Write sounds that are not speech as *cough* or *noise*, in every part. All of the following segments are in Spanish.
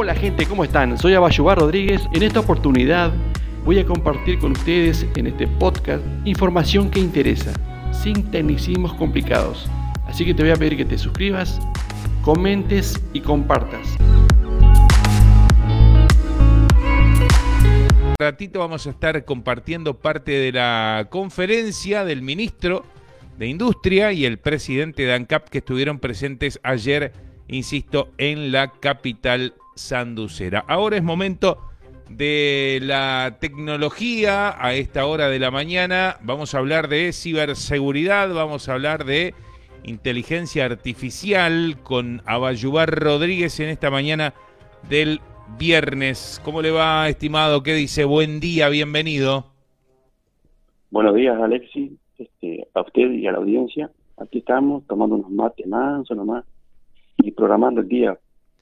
Hola gente, ¿cómo están? Soy Abayubar Rodríguez. En esta oportunidad voy a compartir con ustedes en este podcast información que interesa, sin tecnicismos complicados. Así que te voy a pedir que te suscribas, comentes y compartas. ratito vamos a estar compartiendo parte de la conferencia del ministro de Industria y el presidente de ANCAP que estuvieron presentes ayer, insisto, en la capital sanducera. Ahora es momento de la tecnología a esta hora de la mañana. Vamos a hablar de ciberseguridad, vamos a hablar de inteligencia artificial con Abayubar Rodríguez en esta mañana del viernes. ¿Cómo le va, estimado? ¿Qué dice? Buen día, bienvenido. Buenos días, Alexi, este, a usted y a la audiencia. Aquí estamos tomando unos mates manso nomás y programando el día,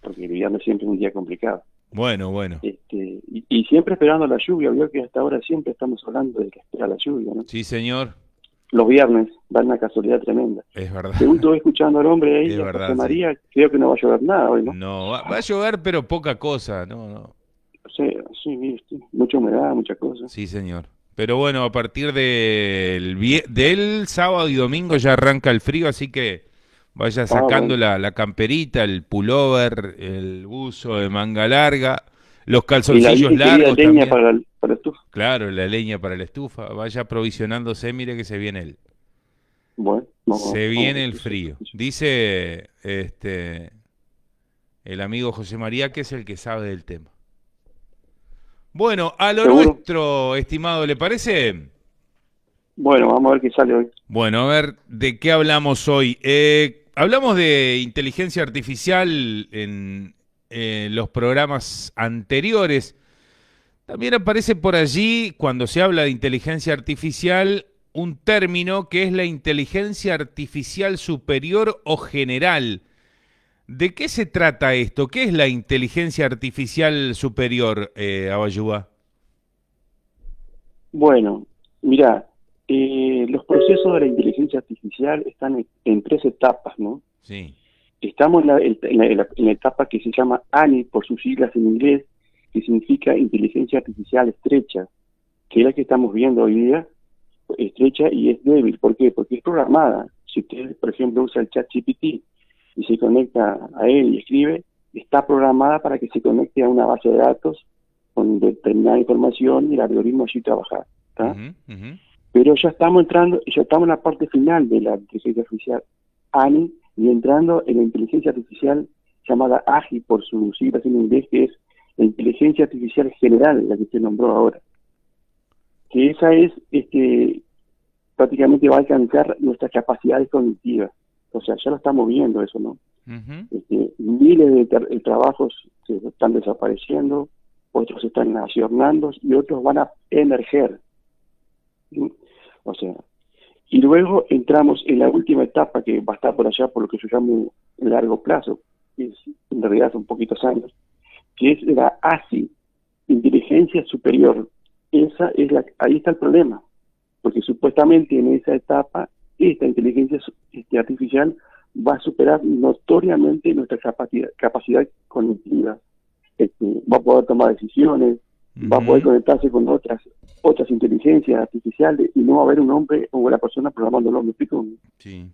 porque el viernes siempre es un día complicado. Bueno, bueno. Este, y, y siempre esperando la lluvia, vio que hasta ahora siempre estamos hablando de que espera la lluvia, ¿no? Sí, señor. Los viernes dan una casualidad tremenda. Es verdad. Según estuve escuchando al hombre ahí, Es verdad, sí. María, creo que no va a llover nada hoy, ¿no? No, va, va a llover, pero poca cosa. No, no. Sí, sí, mucha humedad, muchas cosas. Sí, señor. Pero bueno, a partir del, del sábado y domingo ya arranca el frío, así que vaya sacando la, la camperita, el pullover, el buzo de manga larga, los Y la calzoncillos bien querida largos leña para, el- para la estufa. Claro, la leña para la estufa. Vaya provisionándose, mire que se viene el, Bueno, se viene el frío. Dice este el amigo José María que es el que sabe del tema. Bueno, a lo ¿Seguro? nuestro, estimado, ¿le parece? Bueno, vamos a ver qué sale hoy. Bueno, a ver, ¿de qué hablamos hoy? Eh, hablamos de inteligencia artificial en los programas anteriores. También aparece por allí, cuando se habla de inteligencia artificial, un término que es la inteligencia artificial superior o general. ¿De qué se trata esto? ¿Qué es la inteligencia artificial superior, eh, Abayuba? Bueno, mira, eh, los procesos de la inteligencia artificial están en, en tres etapas, ¿no? Sí. Estamos en la, en la- la- en la etapa que se llama ANI por sus siglas en inglés, que significa inteligencia artificial estrecha, que es la que estamos viendo hoy día, estrecha y es débil. ¿Por qué? Porque es programada. Si usted, por ejemplo, usa el chat GPT y se conecta a él y escribe, está programada para que se conecte a una base de datos con determinada información y el algoritmo allí trabajar. ¿tá? Ujú, ujú. Pero ya estamos entrando, ya estamos en la parte final de la inteligencia artificial ANI y entrando en la inteligencia artificial llamada AGI por sus siglas en inglés, que es la inteligencia artificial general, la que usted nombró ahora. Que esa es, este, prácticamente va a alcanzar nuestras capacidades cognitivas. O sea, ya lo estamos viendo eso, ¿no? Este, miles de tra- de trabajos se están desapareciendo, otros se están ayornando y otros van a emerger. O sea, y luego entramos en la última etapa que va a estar por allá por lo que yo llamo largo plazo, que es en realidad son poquitos años, que es la ASI, inteligencia superior. Esa es la, ahí está el problema, porque supuestamente en esa etapa esta inteligencia este, artificial va a superar notoriamente nuestra capacidad, capacidad cognitiva. Este, va a poder tomar decisiones, va a poder conectarse con otras otras inteligencias artificiales y no va a haber un hombre o una persona programándolo, ¿me explico? Sí.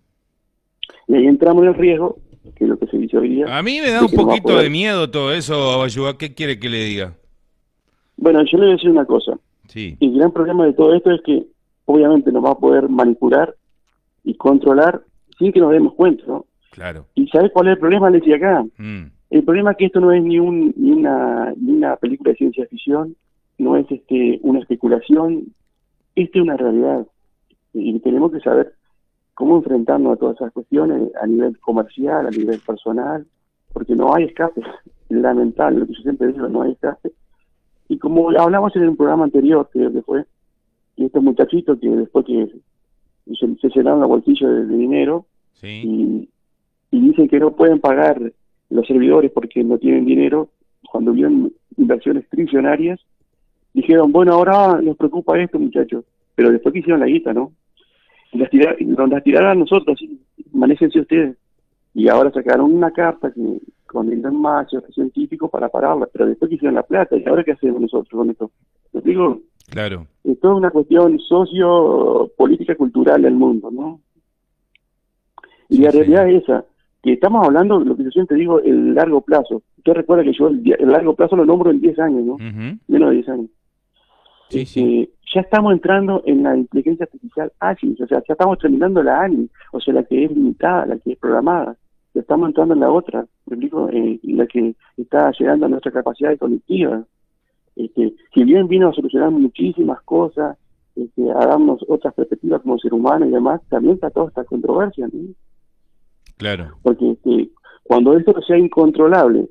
Y ahí entramos en el riesgo, que es lo que se dice hoy día. A mí me da un no poquito de miedo todo eso, Abayuba. ¿Qué quiere que le diga? Bueno, yo le voy a decir una cosa. Sí. El gran problema de todo esto es que obviamente nos va a poder manipular y controlar sin que nos demos cuenta, ¿no? Claro. ¿Y sabes cuál es el problema, Leslie, acá? Mm, El problema es que esto no es ni, un, ni, una, ni una película de ciencia ficción, no es este una especulación, esto es una realidad. Y tenemos que saber cómo enfrentarnos a todas esas cuestiones a nivel comercial, a nivel personal, porque no hay escape. Es *laughs* lamentable, lo que yo siempre digo, no hay escape. Y como hablamos en un programa anterior, creo que fue, y estos muchachitos que después que se, se llenaron los bolsillos de- de dinero, sí. y, y dicen que no pueden pagar los servidores porque no tienen dinero, cuando vieron inversiones trillonarias, dijeron, bueno, ahora nos preocupa esto, muchachos, pero después que hicieron la guita, ¿no? Y las, tira- y nos las tiraron a nosotros, manéjense ustedes. Y ahora sacaron una carta que con el Musk, científico para pararla, pero después quisieron la plata, ¿y ahora qué hacemos nosotros con esto? ¿Me digo? Claro. Es toda una cuestión socio-política cultural del mundo, ¿no? Y la realidad es esa, que estamos hablando, lo que yo siempre digo, el largo plazo. Usted recuerda que yo el, largo plazo lo nombro en 10 años, ¿no? Menos de 10 años. Sí, sí. Este, ya estamos entrando en la inteligencia artificial ágil, o sea, ya estamos terminando la ANI, o sea, la que es limitada, la que es programada. Ya estamos entrando en la otra, ¿me explico? Eh, la que está llegando a nuestra capacidad cognitiva. Este, si bien vino a solucionar muchísimas cosas, este, a darnos otras perspectivas como ser humano y demás, también está toda esta controversia. ¿no? Claro. Porque este, cuando esto sea incontrolable,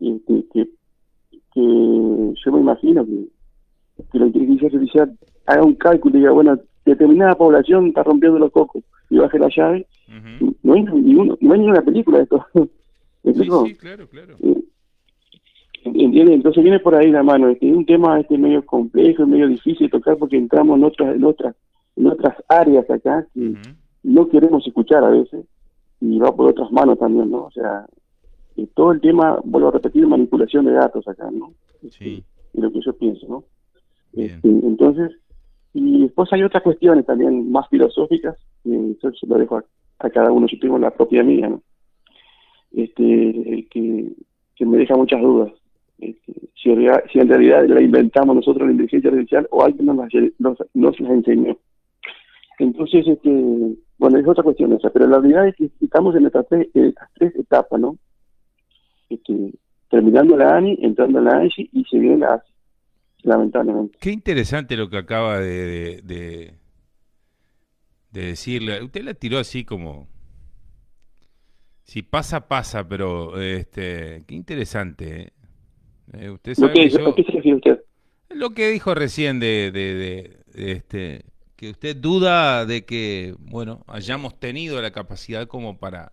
este, que, que yo me imagino que, que la inteligencia artificial haga un cálculo y diga, bueno, determinada población está rompiendo los cocos y baje la llave, no, hay ninguno, no hay ninguna película de esto. *laughs* sí, claro, claro. Eh, Entonces viene por ahí la mano. Este, es un tema este medio complejo, medio difícil de tocar porque entramos en otras, en otras, en otras áreas acá que no queremos escuchar a veces y va por otras manos también, ¿no? O sea, todo el tema, vuelvo a repetir, manipulación de datos acá, ¿no? Sí. Y lo que yo pienso, ¿no? Este, entonces, y después hay otras cuestiones también más filosóficas, y eso se lo dejo a, cada uno, yo tengo la propia mía, ¿no? Este, que, que me deja muchas dudas. Este, si, en realidad la inventamos nosotros la inteligencia artificial o alguien nos, nos, nos la enseñó. Entonces, este, bueno, es otra cuestión esa, pero la realidad es que estamos en estas tres, tres etapas, ¿no? Este, terminando la ANI, entrando en la ANSI y se viene la ASI, lamentablemente. Qué interesante lo que acaba de, de, decirle. Usted la tiró así como... Si pasa, pasa, pero este, qué interesante. ¿eh? eh usted sabe ¿Qué, ¿Qué se refiere usted? Lo que dijo recién de, de, de este que usted duda de que, bueno, hayamos tenido la capacidad como para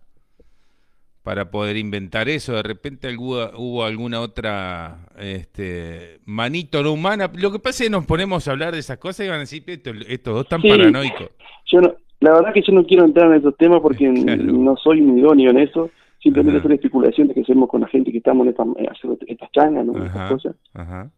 para poder inventar eso. De repente hubo, hubo alguna otra este, manito no humana. Lo que pasa es que nos ponemos a hablar de esas cosas y van a decir, estos dos están paranoicos. Yo no, la verdad que yo no quiero entrar en esos temas porque *laughs* no soy un idóneo en eso. Simplemente es una especulación que hacemos con la gente que estamos en estas esta changas, ¿no? Estas cosas. Ajá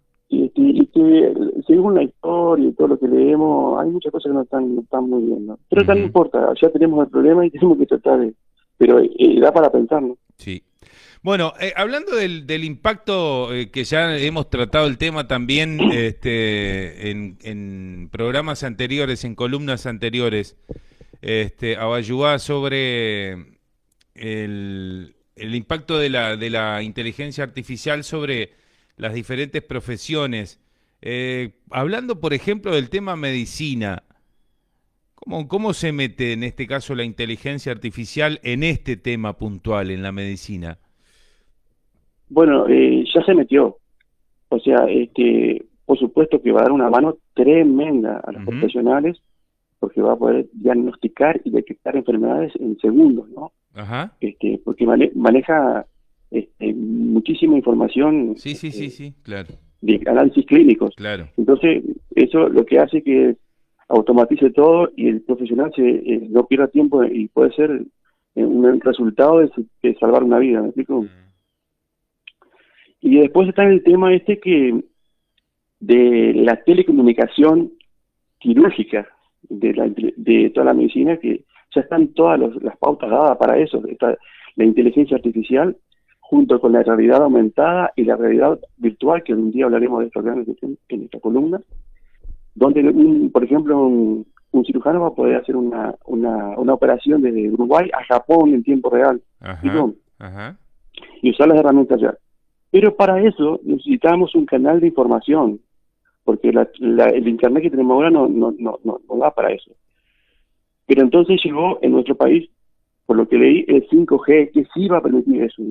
y, que según la historia y todo lo que leemos, hay muchas cosas que no están, no están muy bien, ¿no? Pero no importa, ya tenemos el problema y tenemos que tratar de... Pero eh, da para pensar, ¿no? Sí. Bueno, eh, hablando del, del impacto eh, que ya hemos tratado el tema también *clears throat* este, en, en programas anteriores, en columnas anteriores, este, Abayuá sobre el, el impacto de la, de la inteligencia artificial sobre las diferentes profesiones. Eh, hablando, por ejemplo, del tema medicina, ¿cómo, ¿cómo se mete en este caso la inteligencia artificial en este tema puntual, en la medicina? Bueno, eh, ya se metió. O sea, este, por supuesto que va a dar una mano tremenda a los profesionales porque va a poder diagnosticar y detectar enfermedades en segundos, ¿no? Ajá. Este, porque maneja este, muchísima información sí, sí, sí, sí, claro. de análisis clínicos. Claro. Entonces, eso lo que hace que automatice todo y el profesional se, eh, no pierda tiempo y puede ser un resultado de, salvar una vida, ¿me explico? Mm. Y después está el tema este que de la telecomunicación quirúrgica de, la, de toda la medicina, que ya están todas las pautas dadas para eso. Está la inteligencia artificial junto con la realidad aumentada y la realidad virtual, que un día hablaremos de esto en esta columna, donde, por ejemplo, un, cirujano va a poder hacer una, una, una, operación desde Uruguay a Japón en tiempo real y usar las herramientas ya. Pero para eso necesitamos un canal de información, porque el Internet que tenemos ahora no, no, no, no, da para eso. Pero entonces llegó en nuestro país, por lo que leí, el 5G, que sí va a permitir eso.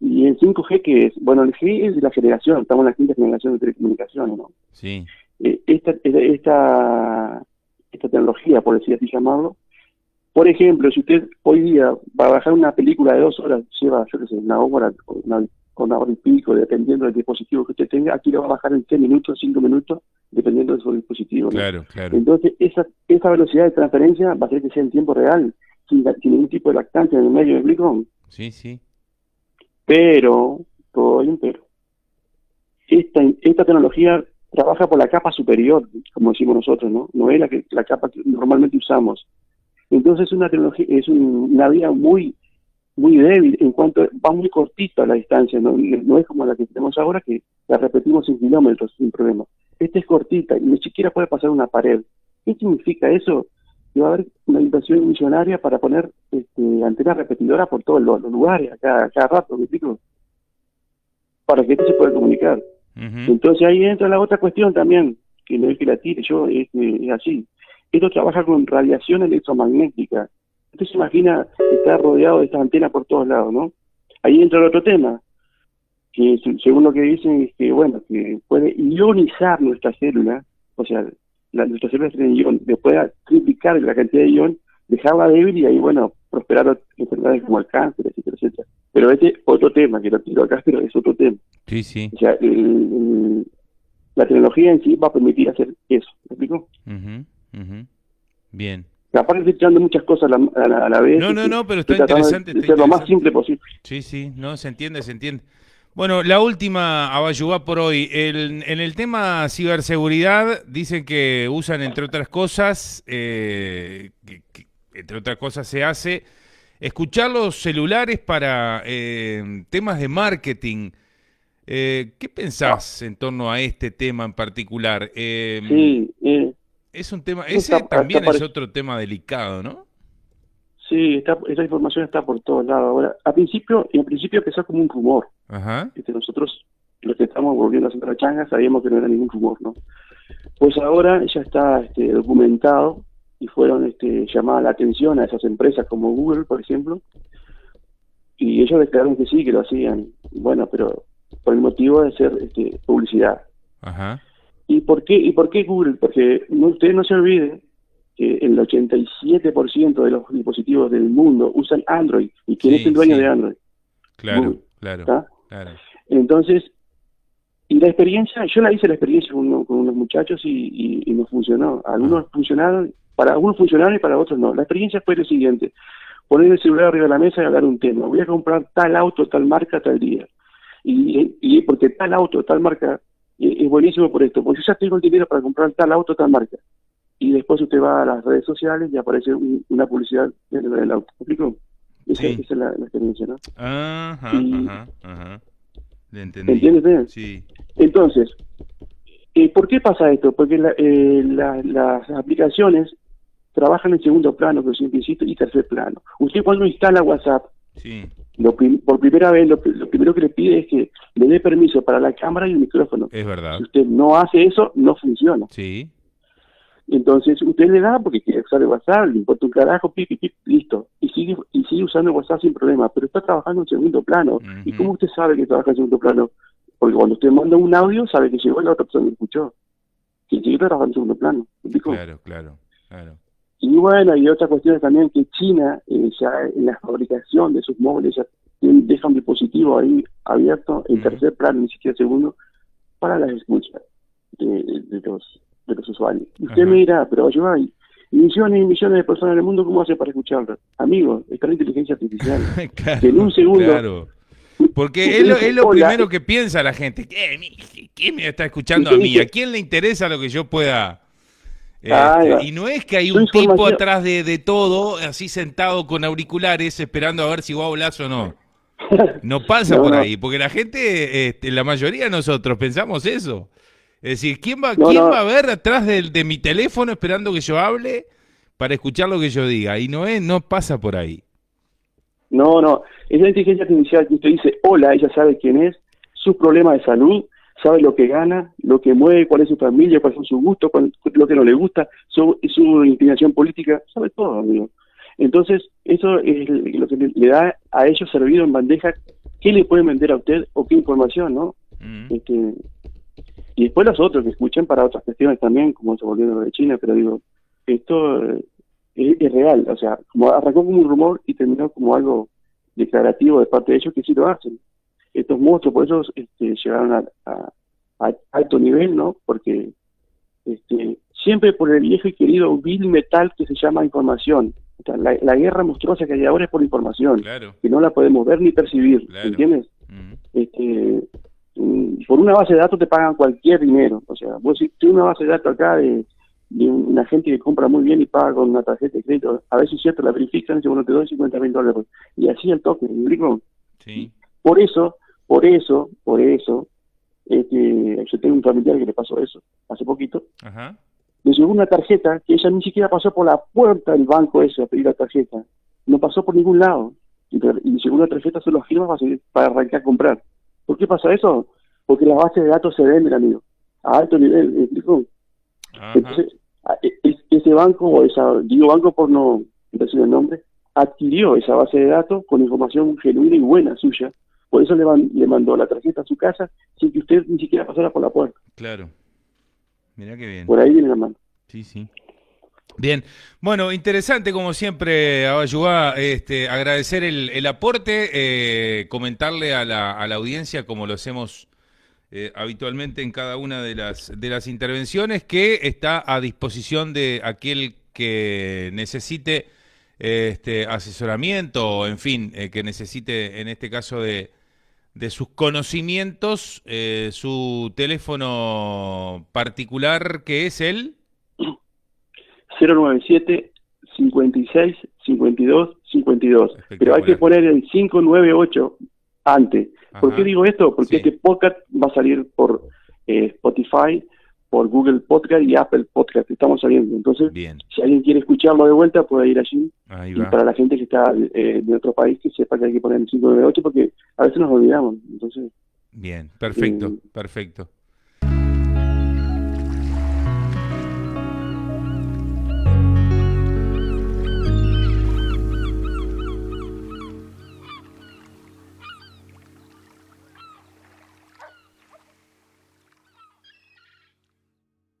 Y el 5G, que es? Bueno, el G es la generación, estamos en la quinta generación de telecomunicaciones, ¿no? Sí. Eh, esta, esta, esta tecnología, por decir así llamarlo, por ejemplo, si usted hoy día va a bajar una película de dos horas, lleva, yo qué sé, una hora, una, una hora y pico, dependiendo del dispositivo que usted tenga, aquí lo va a bajar en 10 minutos, 5 minutos, dependiendo de su dispositivo. Claro, claro. Entonces, esa, esa velocidad de transferencia va a ser que sea en tiempo real, sin, sin ningún tipo de lactancia en el medio, ¿me explico? Sí, sí. Pero, todo hay un pero. Esta, esta tecnología trabaja por la capa superior, como decimos nosotros, ¿no? No es la, que, la capa que normalmente usamos. Entonces es una tecnología, es una vía muy muy débil en cuanto va muy cortita la distancia, ¿no? no es como la que tenemos ahora que la repetimos en kilómetros sin problema. Esta es cortita y ni siquiera puede pasar una pared. ¿Qué significa eso? Que va a haber una inversión millonaria para poner este, antenas repetidoras por todos los, lugares, a cada, rato, ¿me explico? Para que esto se pueda comunicar. Entonces ahí entra la otra cuestión también, que no es que la tire yo, es, es así. Esto trabaja con radiación electromagnética. Usted se imagina estar rodeado de estas antenas por todos lados, ¿no? Ahí entra el otro tema, que según lo que dicen es que, bueno, que puede ionizar nuestra célula, o sea, la, nuestra célula tiene ion, le puede triplicar la cantidad de ion, dejarla débil y ahí, bueno, prosperar enfermedades como el cáncer, etcétera, etcétera. Pero este otro tema, que lo tiro acá, pero es otro tema. Sí, sí. O sea, la tecnología en sí va a permitir hacer eso, ¿me explico? Bien. Aparte estoy echando muchas cosas a la, a la, vez. No, no, no, pero está interesante. De, ser lo más simple posible. Sí, sí, no, se entiende, se entiende. Bueno, la última, Abayubá, por hoy. El, en el tema ciberseguridad, dicen que usan, entre otras cosas, eh, que, entre otras cosas se hace, escuchar los celulares para eh, temas de marketing. Eh, ¿Qué pensás en torno a este tema en particular? sí, es un tema, ese también es otro tema delicado, ¿no? Sí, está, esa información está por todos lados. Ahora, al principio, en principio empezó como un rumor. Ajá. Este, nosotros, los que estamos volviendo a Santa Changa, sabíamos que no era ningún rumor, ¿no? Pues ahora ya está este, documentado y fueron este, llamadas la atención a esas empresas como Google, por ejemplo, y ellos declararon que sí, que lo hacían. Bueno, pero por el motivo de hacer este, publicidad. Ajá. ¿Y por qué, y por qué Google? Porque no, ustedes no se olviden que el 87% de los dispositivos del mundo usan Android. ¿Y quién es el dueño de Android? Claro, claro, claro. Entonces, y la experiencia, yo la hice la experiencia con, unos muchachos y, y, no funcionó. Algunos ah. funcionaron, para algunos funcionaron y para otros no. La experiencia fue lo siguiente, poner el celular arriba de la mesa y hablar un tema. Voy a comprar tal auto, tal marca, tal día. Y, y porque tal auto, tal marca es buenísimo por esto, porque yo ya tengo el dinero para comprar tal auto, tal marca. Y después usted va a las redes sociales y aparece una publicidad del, auto. ¿Me explico? Esa, es la, experiencia, ¿no? Ajá, ajá, ajá. Le entendí. ¿Entiendes? Sí. Entonces, eh, ¿por qué pasa esto? Porque eh, las aplicaciones trabajan en segundo plano, que siempre insisto, y tercer plano. Usted cuando instala WhatsApp, sí por primera vez lo, primero que le pide es que le dé permiso para la cámara y el micrófono. Es verdad. Si usted no hace eso, no funciona. Sí. Entonces usted le da porque quiere usar el WhatsApp, le importa un carajo, pip, pip, listo. Y sigue, y sigue usando el WhatsApp sin problema, pero está trabajando en segundo plano. ¿Y cómo usted sabe que trabaja en segundo plano? Porque cuando usted manda un audio, sabe que llegó la otra persona que escuchó. Que sigue trabajando en segundo plano. Claro, claro, claro. Y bueno, y otra cuestión también que China, eh, ya en la fabricación de sus móviles, ya deja un dispositivo ahí abierto en tercer plano, ni siquiera segundo, para las escuchas de, los, de los usuarios. Y usted me dirá, pero yo hay millones y millones de personas en el mundo, ¿cómo hace para escucharlo? Amigos, está la inteligencia artificial. *laughs* en un segundo... Claro. Porque es lo, es lo primero que piensa la gente. ¿Quién me está escuchando a mí? ¿A quién le interesa lo que yo pueda este, y no es que hay un tipo atrás de, todo, así sentado con auriculares, esperando a ver si vos hablas o no. *laughs* No pasa por ahí, porque la gente, este, la mayoría de nosotros pensamos eso. Es decir, ¿quién va, ¿quién va a ver atrás de, de, mi teléfono esperando que yo hable para escuchar lo que yo diga? Y no es, no pasa por ahí. No, no. Es la inteligencia artificial que usted dice, hola, ella sabe quién es, sus problemas de salud, sabe lo que gana, lo que mueve, cuál es su familia, cuál son sus gustos, lo que no le gusta, su, su inclinación política, sabe todo, amigo. Entonces, eso es lo que le, da a ellos servido en bandeja qué le pueden vender a usted o qué información, ¿no? Mm. Este, y después los otros que escuchen para otras cuestiones también, como se volvió de China, pero digo, esto eh, es, real, o sea, como arrancó como un rumor y terminó como algo declarativo de parte de ellos que sí lo hacen estos monstruos, por eso este, llegaron a, alto nivel, ¿no? Porque este, siempre por el viejo y querido Bill Metal que se llama información. la, la, guerra monstruosa que hay ahora es por información, claro. que no la podemos ver ni percibir, Claro. ¿entiendes? Este, por una base de datos te pagan cualquier dinero, o sea, vos si tienes una base de datos acá de, de una gente que compra muy bien y paga con una tarjeta de crédito, a veces es cierto, la verifican y dicen, bueno, te doy 50 mil dólares, y así el toque, ¿me? Sí. Por eso, por eso, por eso, este, yo tengo un familiar que le pasó eso hace poquito, Ajá. le llegó una tarjeta que ella ni siquiera pasó por la puerta del banco ese a pedir la tarjeta, no pasó por ningún lado, y, y le llegó una tarjeta solo firma para, seguir- para arrancar a comprar. ¿Por qué pasa eso? Porque las bases de datos se venden, amigo, a alto nivel, ¿me explico? Ajá. Entonces, e- es- ese banco, o esa, digo banco por no decir el nombre, adquirió esa base de datos con información genuina y buena suya. Por eso le, man- le mandó la tarjeta a su casa sin que usted ni siquiera pasara por la puerta. Claro. Mirá qué bien. Por ahí viene la mano. Sí, sí. Bien, bueno, interesante como siempre, Abayuá, este, agradecer el, aporte, eh, comentarle a la, a la audiencia, como lo hacemos eh, habitualmente en cada una de las, intervenciones, que está a disposición de aquel que necesite este, asesoramiento, en fin, eh, que necesite en este caso de, de sus conocimientos, eh, su teléfono particular, que es el... 097 56 52 52. Pero hay que poner el 598 antes. ¿Por qué digo esto? Porque Sí. este podcast va a salir por eh, Spotify, por Google Podcast y Apple Podcast. Estamos saliendo. Entonces, Bien, si alguien quiere escucharlo de vuelta, puede ir allí. Y para la gente que está eh, de otro país, que sepa que hay que poner el 598 porque a veces nos olvidamos. Entonces, Bien, perfecto, Eh, perfecto.